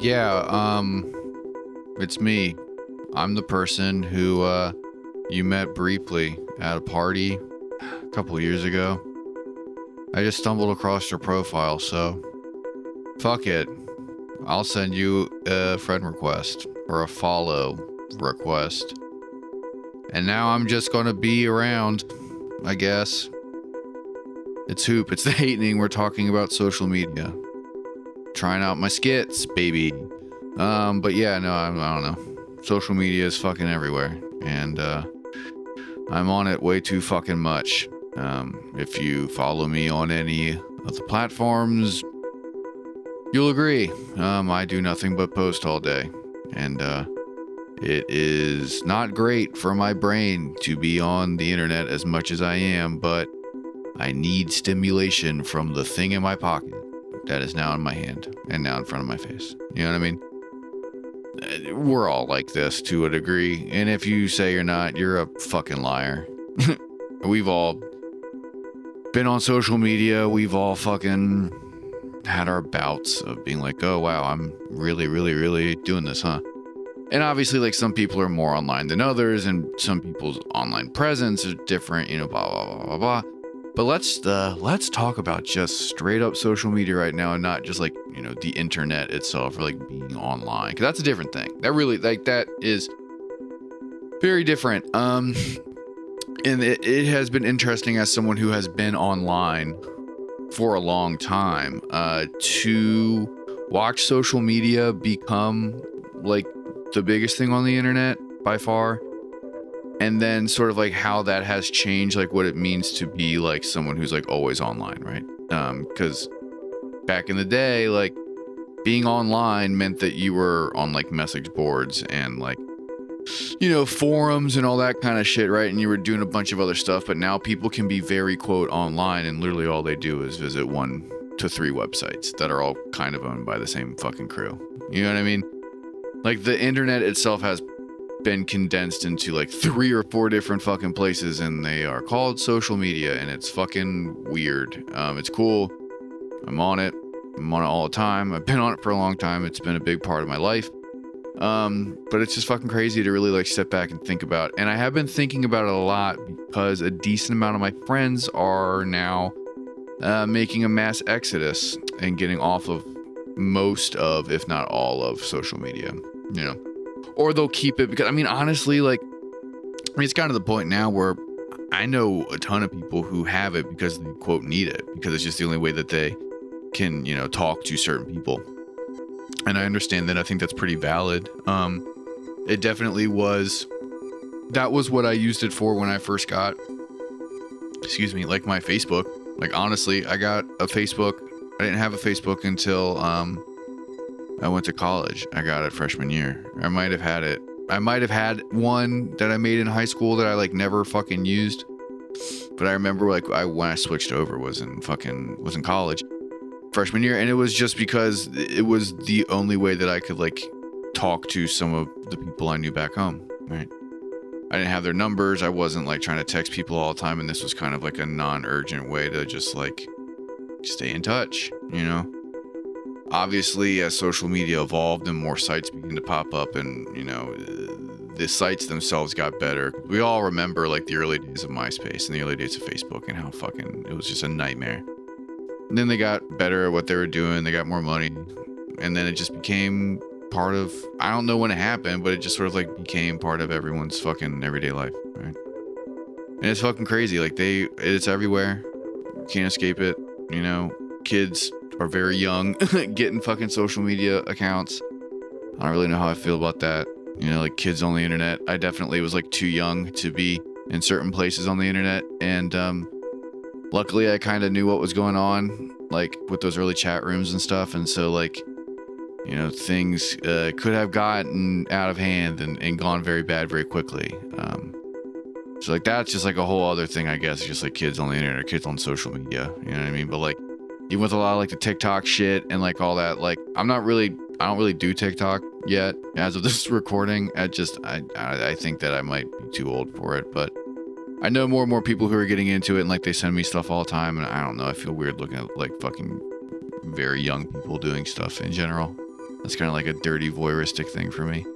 yeah, um, it's me. I'm the person who uh, you met briefly at a party a couple years ago. I just stumbled across your profile, so fuck it. I'll send you a friend request or a follow request. And now I'm just gonna be around, I guess. It's Hoop, it's the hatening. We're talking about social media. Trying out my skits, baby. Um, but yeah, no, I, I don't know. Social media is fucking everywhere. And uh, I'm on it way too fucking much. Um, if you follow me on any of the platforms, you'll agree. Um, I do nothing but post all day. And uh, it is not great for my brain to be on the internet as much as I am, but I need stimulation from the thing in my pocket that is now in my hand and now in front of my face. You know what I mean? Uh, We're all like this to a degree. And if you say you're not, you're a fucking liar. We've all been on social media. We've all fucking had our bouts of being like, oh, wow, I'm really, really, really doing this, huh? And obviously, like some people are more online than others, and some people's online presence is different, you know, blah, blah, blah, blah, blah. But let's uh, let's talk about just straight up social media right now, and not just like you know the internet itself or like being online, because that's a different thing. That really like that is very different. Um, and it, it has been interesting as someone who has been online for a long time uh, to watch social media become like the biggest thing on the internet by far and then sort of like how that has changed like what it means to be like someone who's like always online right? Um because back in the day like being online meant that you were on like message boards and like you know forums and all that kind of shit right? And you were doing a bunch of other stuff but now people can be very quote online and literally all they do is visit one to three websites that are all kind of owned by the same fucking crew. You know what i mean? Like the internet itself has been condensed into like three or four different fucking places and they are called social media and it's fucking weird. Um it's cool. I'm on it. I'm on it all the time. I've been on it for a long time. It's been a big part of my life. Um but it's just fucking crazy to really like step back and think about. And i have been thinking about it a lot because a decent amount of my friends are now uh, making a mass exodus and getting off of most of if not all of social media you know or they'll keep it because I mean honestly like I mean it's kind of the point now where I know a ton of people who have it because they quote need it because it's just the only way that they can you know talk to certain people. And I understand that. I think that's pretty valid. Um it definitely was that was what I used it for when I first got excuse me like my Facebook. Like honestly I got a Facebook. I didn't have a Facebook until um I went to college. I got it freshman year. I might have had it. I might have had one that I made in high school that I like never fucking used. But I remember like I when I switched over was in fucking was in college freshman year and it was just because it was the only way that I could like talk to some of the people I knew back home, right? I didn't have their numbers. I wasn't like trying to text people all the time and this was kind of like a non-urgent way to just like stay in touch, you know? Obviously as social media evolved and more sites began to pop up and you know the sites themselves got better we all remember like the early days of myspace and the early days of facebook and how fucking it was just a nightmare. And then they got better at what they were doing they got more money and then it just became part of i don't know when it happened but it just sort of like became part of everyone's fucking everyday life right? And it's fucking crazy like they it's everywhere can't escape it you know? Kids are very young getting fucking social media accounts. I don't really know how I feel about that. You know, like kids on the internet. I definitely was like too young to be in certain places on the internet. And um, luckily, I kind of knew what was going on, like with those early chat rooms and stuff. And so, like, you know, things uh, could have gotten out of hand and, and gone very bad very quickly. Um, so, like, that's just like a whole other thing, I guess. Just like kids on the internet or kids on social media. You know what I mean? But like, even with a lot of like the TikTok shit and like all that, like I'm not really, I don't really do TikTok yet as of this recording. I just, I, I, think that I might be too old for it, but I know more and more people who are getting into it and like they send me stuff all the time. And I don't know, I feel weird looking at like fucking very young people doing stuff in general. That's kind of like a dirty voyeuristic thing for me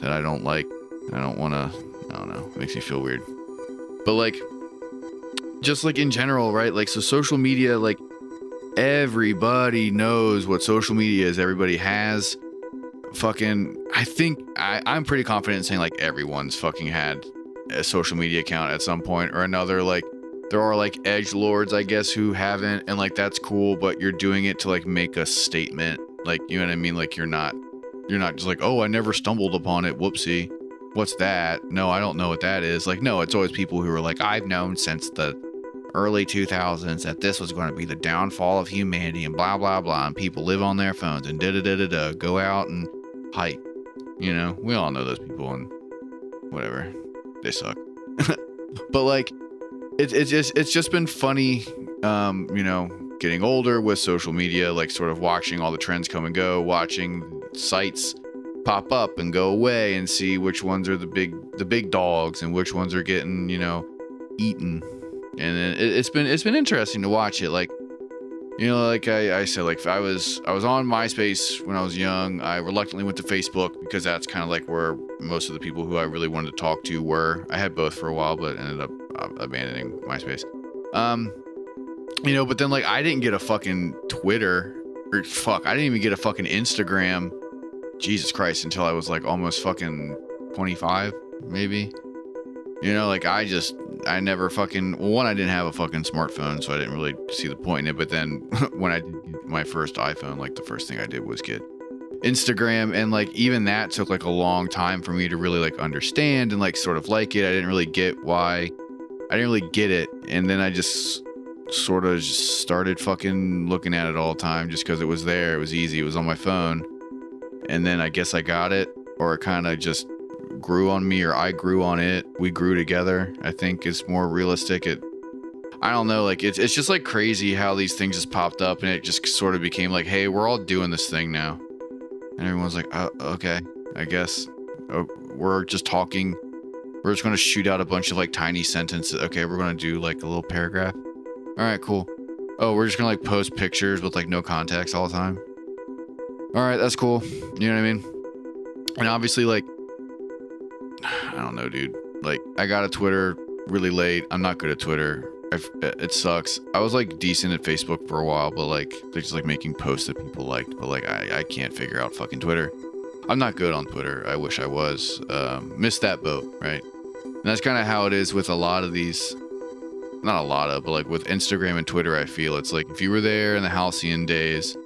that I don't like. I don't want to. I don't know. It makes me feel weird. But like, just like in general, right? Like, so social media, like everybody knows what social media is. Everybody has fucking. I think I, I'm pretty confident in saying like everyone's fucking had a social media account at some point or another. Like, there are like edge lords, I guess, who haven't, and like that's cool. But you're doing it to like make a statement. Like, you know what I mean? Like, you're not. You're not just like, oh, I never stumbled upon it. Whoopsie. What's that? No, I don't know what that is. Like, no, it's always people who are like, I've known since the early 2000s that this was going to be the downfall of humanity and blah blah blah and people live on their phones and da da da da da go out and hike. You know we all know those people and whatever. They suck. But like it's it's just it's just been funny um you know getting older with social media like sort of watching all the trends come and go watching sites pop up and go away and see which ones are the big the big dogs and which ones are getting you know eaten and it, it's been it's been interesting to watch it like you know like I, I said like i was i was on myspace when i was young. I reluctantly went to facebook because that's kind of like where most of the people who i really wanted to talk to were. I had both for a while but ended up uh, abandoning myspace. Um you know but then like i didn't get a fucking twitter or fuck i didn't even get a fucking instagram jesus christ until i was like almost fucking 25 maybe. You know like i just I never fucking one I didn't have a fucking smartphone, so I didn't really see the point in it. But then when I did my first iPhone, like the first thing I did was get Instagram, and like even that took like a long time for me to really like understand and like sort of like it. I didn't really get why. I didn't really get it, and then I just sort of just started fucking looking at it all the time just because it was there. It was easy. It was on my phone, and then I guess I got it, or it kind of just grew on me or I grew on it. We grew together. I think it's more realistic. It I don't know, like it's it's just like crazy how these things just popped up and it just sort of became like, hey, we're all doing this thing now. And everyone's like, oh, okay, I guess oh, we're just talking. We're just gonna shoot out a bunch of like tiny sentences. Okay, we're gonna do like a little paragraph. All right, cool. Oh, we're just gonna like post pictures with like no context all the time. All right, that's cool. You know what I mean? And obviously, like I don't know, dude. Like, I got a Twitter really late. I'm not good at Twitter. I've, it sucks. I was like decent at Facebook for a while, but like they're just like making posts that people liked. But like I, I can't figure out fucking Twitter. I'm not good on Twitter. I wish I was. Um, missed that boat, right? And that's kind of how it is with a lot of these. Not a lot of, but like with Instagram and Twitter, I feel it's like if you were there in the halcyon days,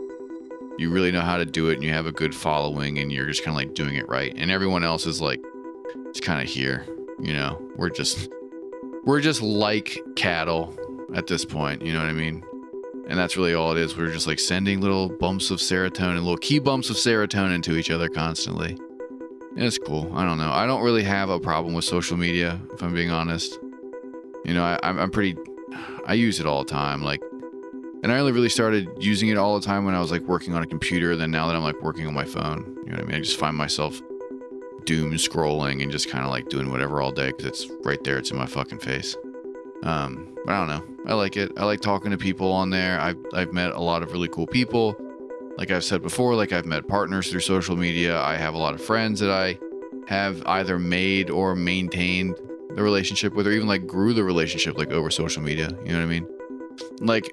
you really know how to do it and you have a good following and you're just kind of like doing it right. And everyone else is like it's kind of here. You know, we're just we're just like cattle at this point. You know what I mean? And that's really all it is. We're just like sending little bumps of serotonin, little key bumps of serotonin to each other constantly. And it's cool. I don't know. I don't really have a problem with social media, if I'm being honest. You know, I, I'm pretty. I use it all the time. Like, and I only really started using it all the time when I was like working on a computer. Then now that I'm like working on my phone, you know what I mean? I just find myself doom scrolling and just kind of like doing whatever all day because it's right there. It's in my fucking face. Um, but I don't know. I like it. I like talking to people on there. I've, I've met a lot of really cool people. Like I've said before, like I've met partners through social media. I have a lot of friends that I have either made or maintained the relationship with, or even like grew the relationship like over social media. You know what I mean? Like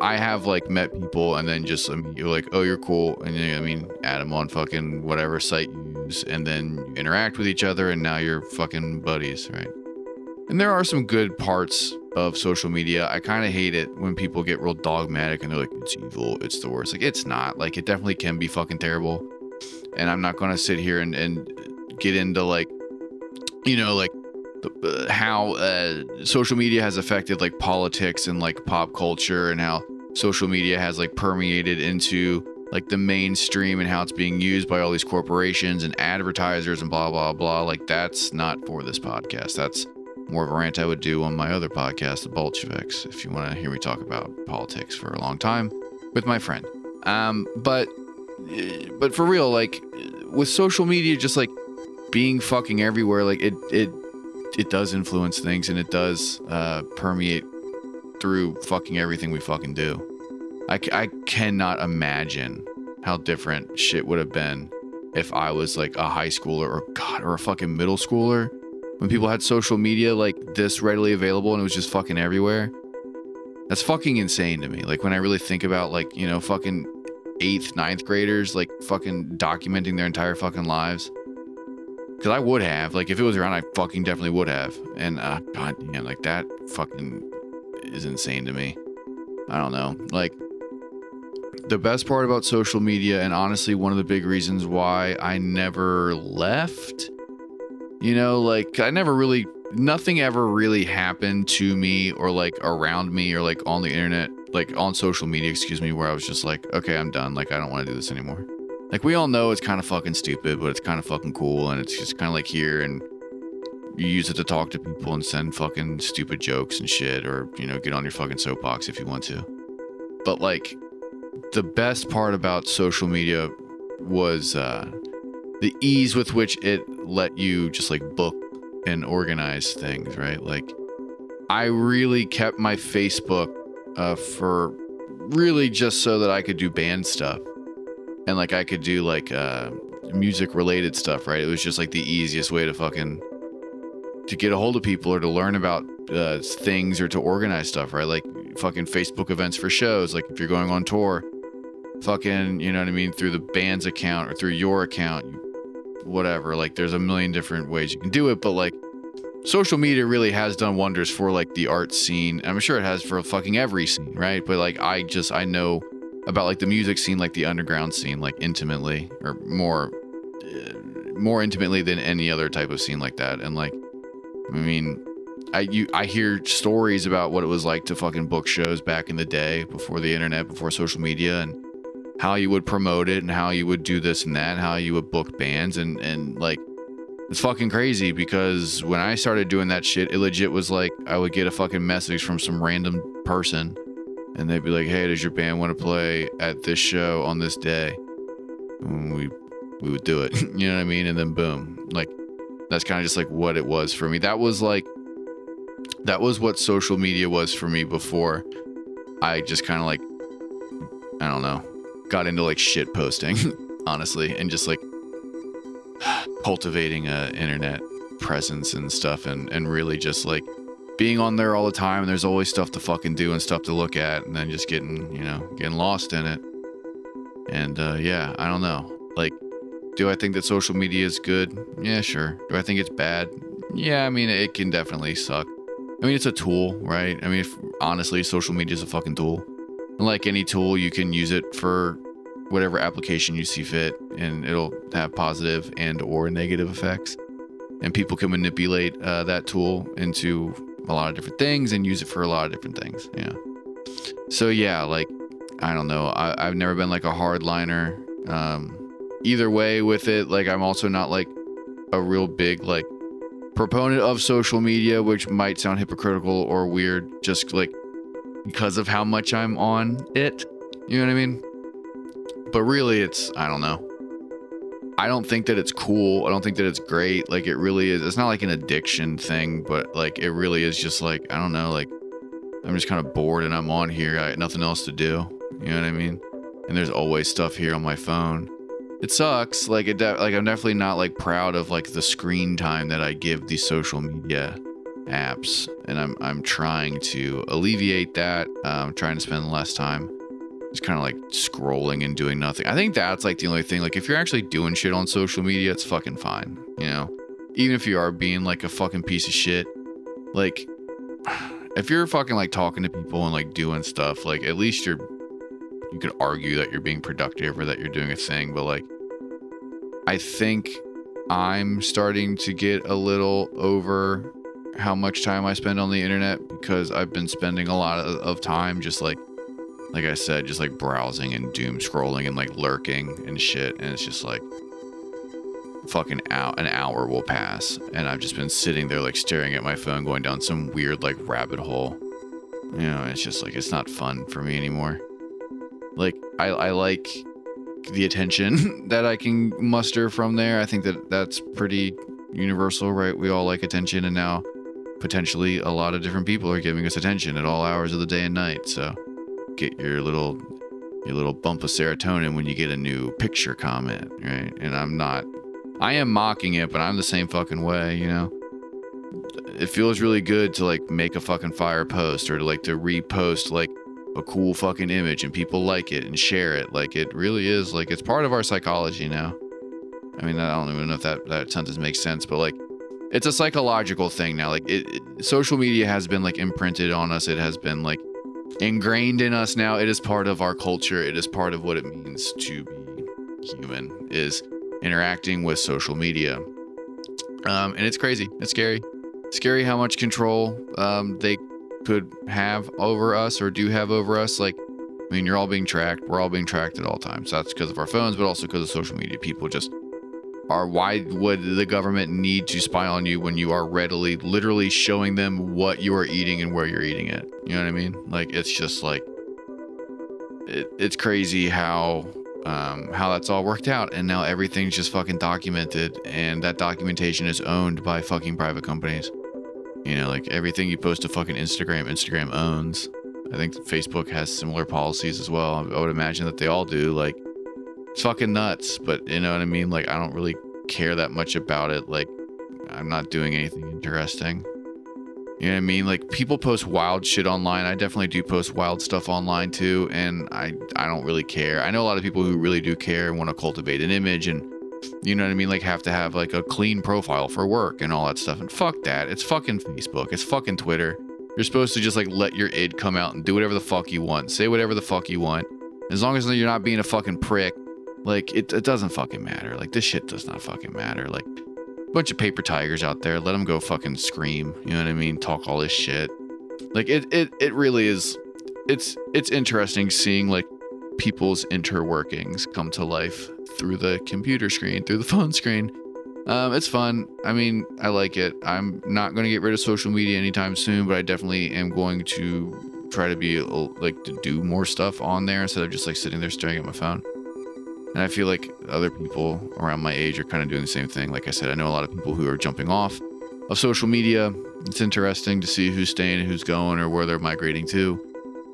I have like met people and then just mean, you're like, oh, you're cool, and you know, I mean, add them on fucking whatever site you use, and then you interact with each other, and now you're fucking buddies, right? And there are some good parts of social media. I kind of hate it when people get real dogmatic and they're like, it's evil, it's the worst. Like, it's not. Like, it definitely can be fucking terrible. And I'm not going to sit here and, and get into, like, you know, like, uh, how uh, social media has affected, like, politics and, like, pop culture and how social media has, like, permeated into like the mainstream and how it's being used by all these corporations and advertisers and blah blah blah. Like that's not for this podcast. That's more of a rant i would do on my other podcast the bolsheviks if you want to hear me talk about politics for a long time with my friend. Um but but for real like with social media just like being fucking everywhere like it it it does influence things and it does uh permeate through fucking everything we fucking do I, I cannot imagine how different shit would have been if I was like a high schooler or God or a fucking middle schooler when people had social media like this readily available and it was just fucking everywhere. That's fucking insane to me. Like when I really think about like, you know, fucking eighth, ninth graders like fucking documenting their entire fucking lives. Cause I would have. Like if it was around, I fucking definitely would have. And uh god damn, like that fucking is insane to me. I don't know. Like the best part about social media, and honestly, one of the big reasons why I never left, you know, like I never really, nothing ever really happened to me or like around me or like on the internet, like on social media, excuse me, where I was just like, okay, I'm done. Like, I don't want to do this anymore. Like, we all know it's kind of fucking stupid, but it's kind of fucking cool. And it's just kind of like here and you use it to talk to people and send fucking stupid jokes and shit or, you know, get on your fucking soapbox if you want to. But like, the best part about social media was uh, the ease with which it let you just like book and organize things, right? Like, I really kept my Facebook uh, for really just so that I could do band stuff and like I could do like uh, music related stuff, right? It was just like the easiest way to fucking to get a hold of people or to learn about uh, things or to organize stuff, right? Like fucking Facebook events for shows. Like if you're going on tour, fucking, you know what I mean, through the band's account or through your account, whatever. Like there's a million different ways you can do it, but like social media really has done wonders for like the art scene. I'm sure it has for fucking every scene, right? But like I just I know about like the music scene, like the underground scene, like intimately or more uh, more intimately than any other type of scene like that. And like I mean, I you I hear stories about what it was like to fucking book shows back in the day before the internet, before social media, and how you would promote it and how you would do this and that, how you would book bands and and like it's fucking crazy because when I started doing that shit, it legit was like I would get a fucking message from some random person and they'd be like, "Hey, does your band want to play at this show on this day?" And we we would do it. you know what I mean? And then boom, like that's kind of just like what it was for me. That was like that was what social media was for me before I just kind of like I don't know, got into like shit posting, honestly, and just like cultivating a internet presence and stuff and and really just like being on there all the time and there's always stuff to fucking do and stuff to look at and then just getting, you know, getting lost in it. And uh yeah, I don't know. Like do I think that social media is good? Yeah, sure. Do I think it's bad? Yeah, I mean, it can definitely suck. I mean, it's a tool, right? I mean, if, honestly, social media is a fucking tool. And like any tool, you can use it for whatever application you see fit, and it'll have positive and or negative effects. And people can manipulate uh, that tool into a lot of different things and use it for a lot of different things. Yeah. So yeah, like I don't know. I, have never been like a hardliner. Um, either way with it. Like I'm also not like a real big like proponent of social media, which might sound hypocritical or weird, just like because of how much I'm on it. You know what I mean? But really, it's I don't know. I don't think that it's cool. I don't think that it's great. Like it really is. It's not like an addiction thing, but like it really is just like I don't know. Like I'm just kind of bored and I'm on here. I got nothing else to do. You know what I mean? And there's always stuff here on my phone it sucks. Like it, de- like I'm definitely not like proud of like the screen time that I give these social media apps, and I'm I'm trying to alleviate that. Uh, I'm trying to spend less time just kind of like scrolling and doing nothing. I think that's like the only thing. Like if you're actually doing shit on social media, it's fucking fine. You know, even if you are being like a fucking piece of shit, like if you're fucking like talking to people and like doing stuff, like at least you're you could argue that you're being productive or that you're doing a thing, but like I think I'm starting to get a little over how much time I spend on the internet because I've been spending a lot of, of time just like like I said, just like browsing and doom scrolling and like lurking and shit. And it's just like fucking out an hour will pass and I've just been sitting there like staring at my phone going down some weird like rabbit hole. You know, it's just like it's not fun for me anymore. Like I, I like the attention that I can muster from there. I think that that's pretty universal, right? We all like attention, and now potentially a lot of different people are giving us attention at all hours of the day and night. So get your little your little bump of serotonin when you get a new picture comment, right? And I'm not, I am mocking it, but I'm the same fucking way, you know? It feels really good to like make a fucking fire post or to like to repost like a cool fucking image and people like it and share it. Like it really is like it's part of our psychology now. I mean, I don't even know if that, that sentence makes sense, but like it's a psychological thing now. Like it, it social media has been like imprinted on us. It has been like ingrained in us now. It is part of our culture. It is part of what it means to be human is interacting with social media. Um, and it's crazy. It's scary. Scary how much control um, they could have over us or do have over us. Like, I mean, you're all being tracked. We're all being tracked at all times. That's because of our phones, but also because of social media. People just are. Why would the government need to spy on you when you are readily, literally showing them what you are eating and where you're eating it? You know what I mean? Like, it's just like, it, it's crazy how um, how that's all worked out. And now everything's just fucking documented, and that documentation is owned by fucking private companies. You know, like everything you post to fucking Instagram, Instagram owns. I think Facebook has similar policies as well. I would imagine that they all do. Like, fucking nuts, but you know what I mean? Like, I don't really care that much about it. Like, I'm not doing anything interesting. You know what I mean? Like people post wild shit online. I definitely do post wild stuff online too, and I I don't really care. I know a lot of people who really do care and want to cultivate an image and you know what I mean? Like have to have like a clean profile for work and all that stuff. And fuck that. It's fucking Facebook. It's fucking Twitter. You're supposed to just like let your id come out and do whatever the fuck you want. Say whatever the fuck you want. As long as you're not being a fucking prick, like it, it doesn't fucking matter. Like this shit does not fucking matter. Like a bunch of paper tigers out there. Let them go fucking scream. You know what I mean? Talk all this shit. Like it, it, it really is. It's it's interesting seeing like people's interworkings come to life through the computer screen, through the phone screen. Um, it's fun. I mean, I like it. I'm not going to get rid of social media anytime soon, but I definitely am going to try to be like to do more stuff on there instead of just like sitting there staring at my phone. And I feel like other people around my age are kind of doing the same thing. Like I said, I know a lot of people who are jumping off of social media. It's interesting to see who's staying who's going or where they're migrating to.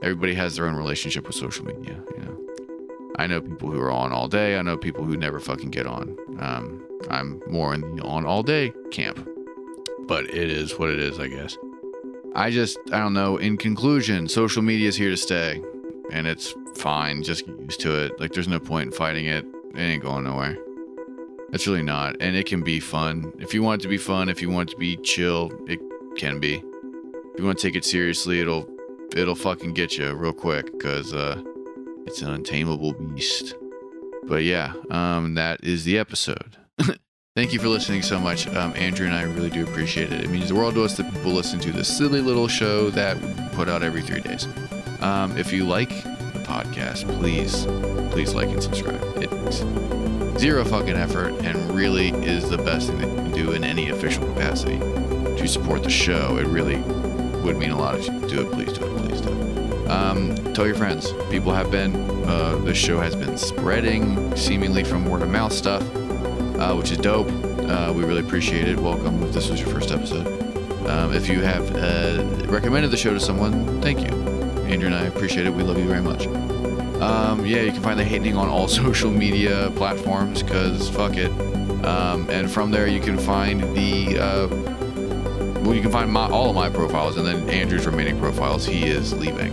Everybody has their own relationship with social media, you know. I know people who are on all day. I know people who never fucking get on. Um, I'm more in the on all day camp, but it is what it is, I guess. I just, I don't know. In conclusion, social media is here to stay and it's fine. Just get used to it. Like, there's no point in fighting it. It ain't going nowhere. It's really not. And it can be fun. If you want it to be fun, if you want it to be chill, it can be. If you want to take it seriously, it'll it'll fucking get you real quick because uh, it's an untamable beast. But yeah, um, that is the episode. Thank you for listening so much, um, Andrew and I really do appreciate it. It means the world to us that people listen to this silly little show that we put out every three days. Um, if you like the podcast, please, please like and subscribe. It's zero fucking effort and really is the best thing that you can do in any official capacity to support the show. It really would mean a lot if you do it. Please do it. Please do it. Um, tell your friends. People have been, uh, show has been spreading seemingly from word of mouth stuff, uh, which is dope. Uh, we really appreciate it. Welcome if this was your first episode. Um, if you have uh, recommended the show to someone, thank you. Andrew and I appreciate it. We love you very much. Um, yeah, you can find the Hatening on all social media platforms because fuck it. Um, and from there, you can find the uh, well, you can find my, all of my profiles and then Andrew's remaining profiles. He is leaving.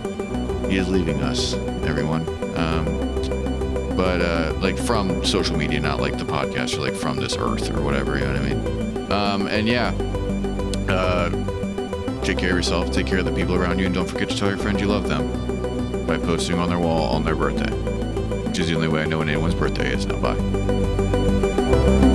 He is leaving us, everyone. Um, but uh, like from social media, not like the podcast or like from this earth or whatever. You know what I mean? Um, and yeah. Uh, take care of yourself, take care of the people around you, and don't forget to tell your friends you love them by posting on their wall on their birthday, which is the only way I know when anyone's birthday is now. Bye.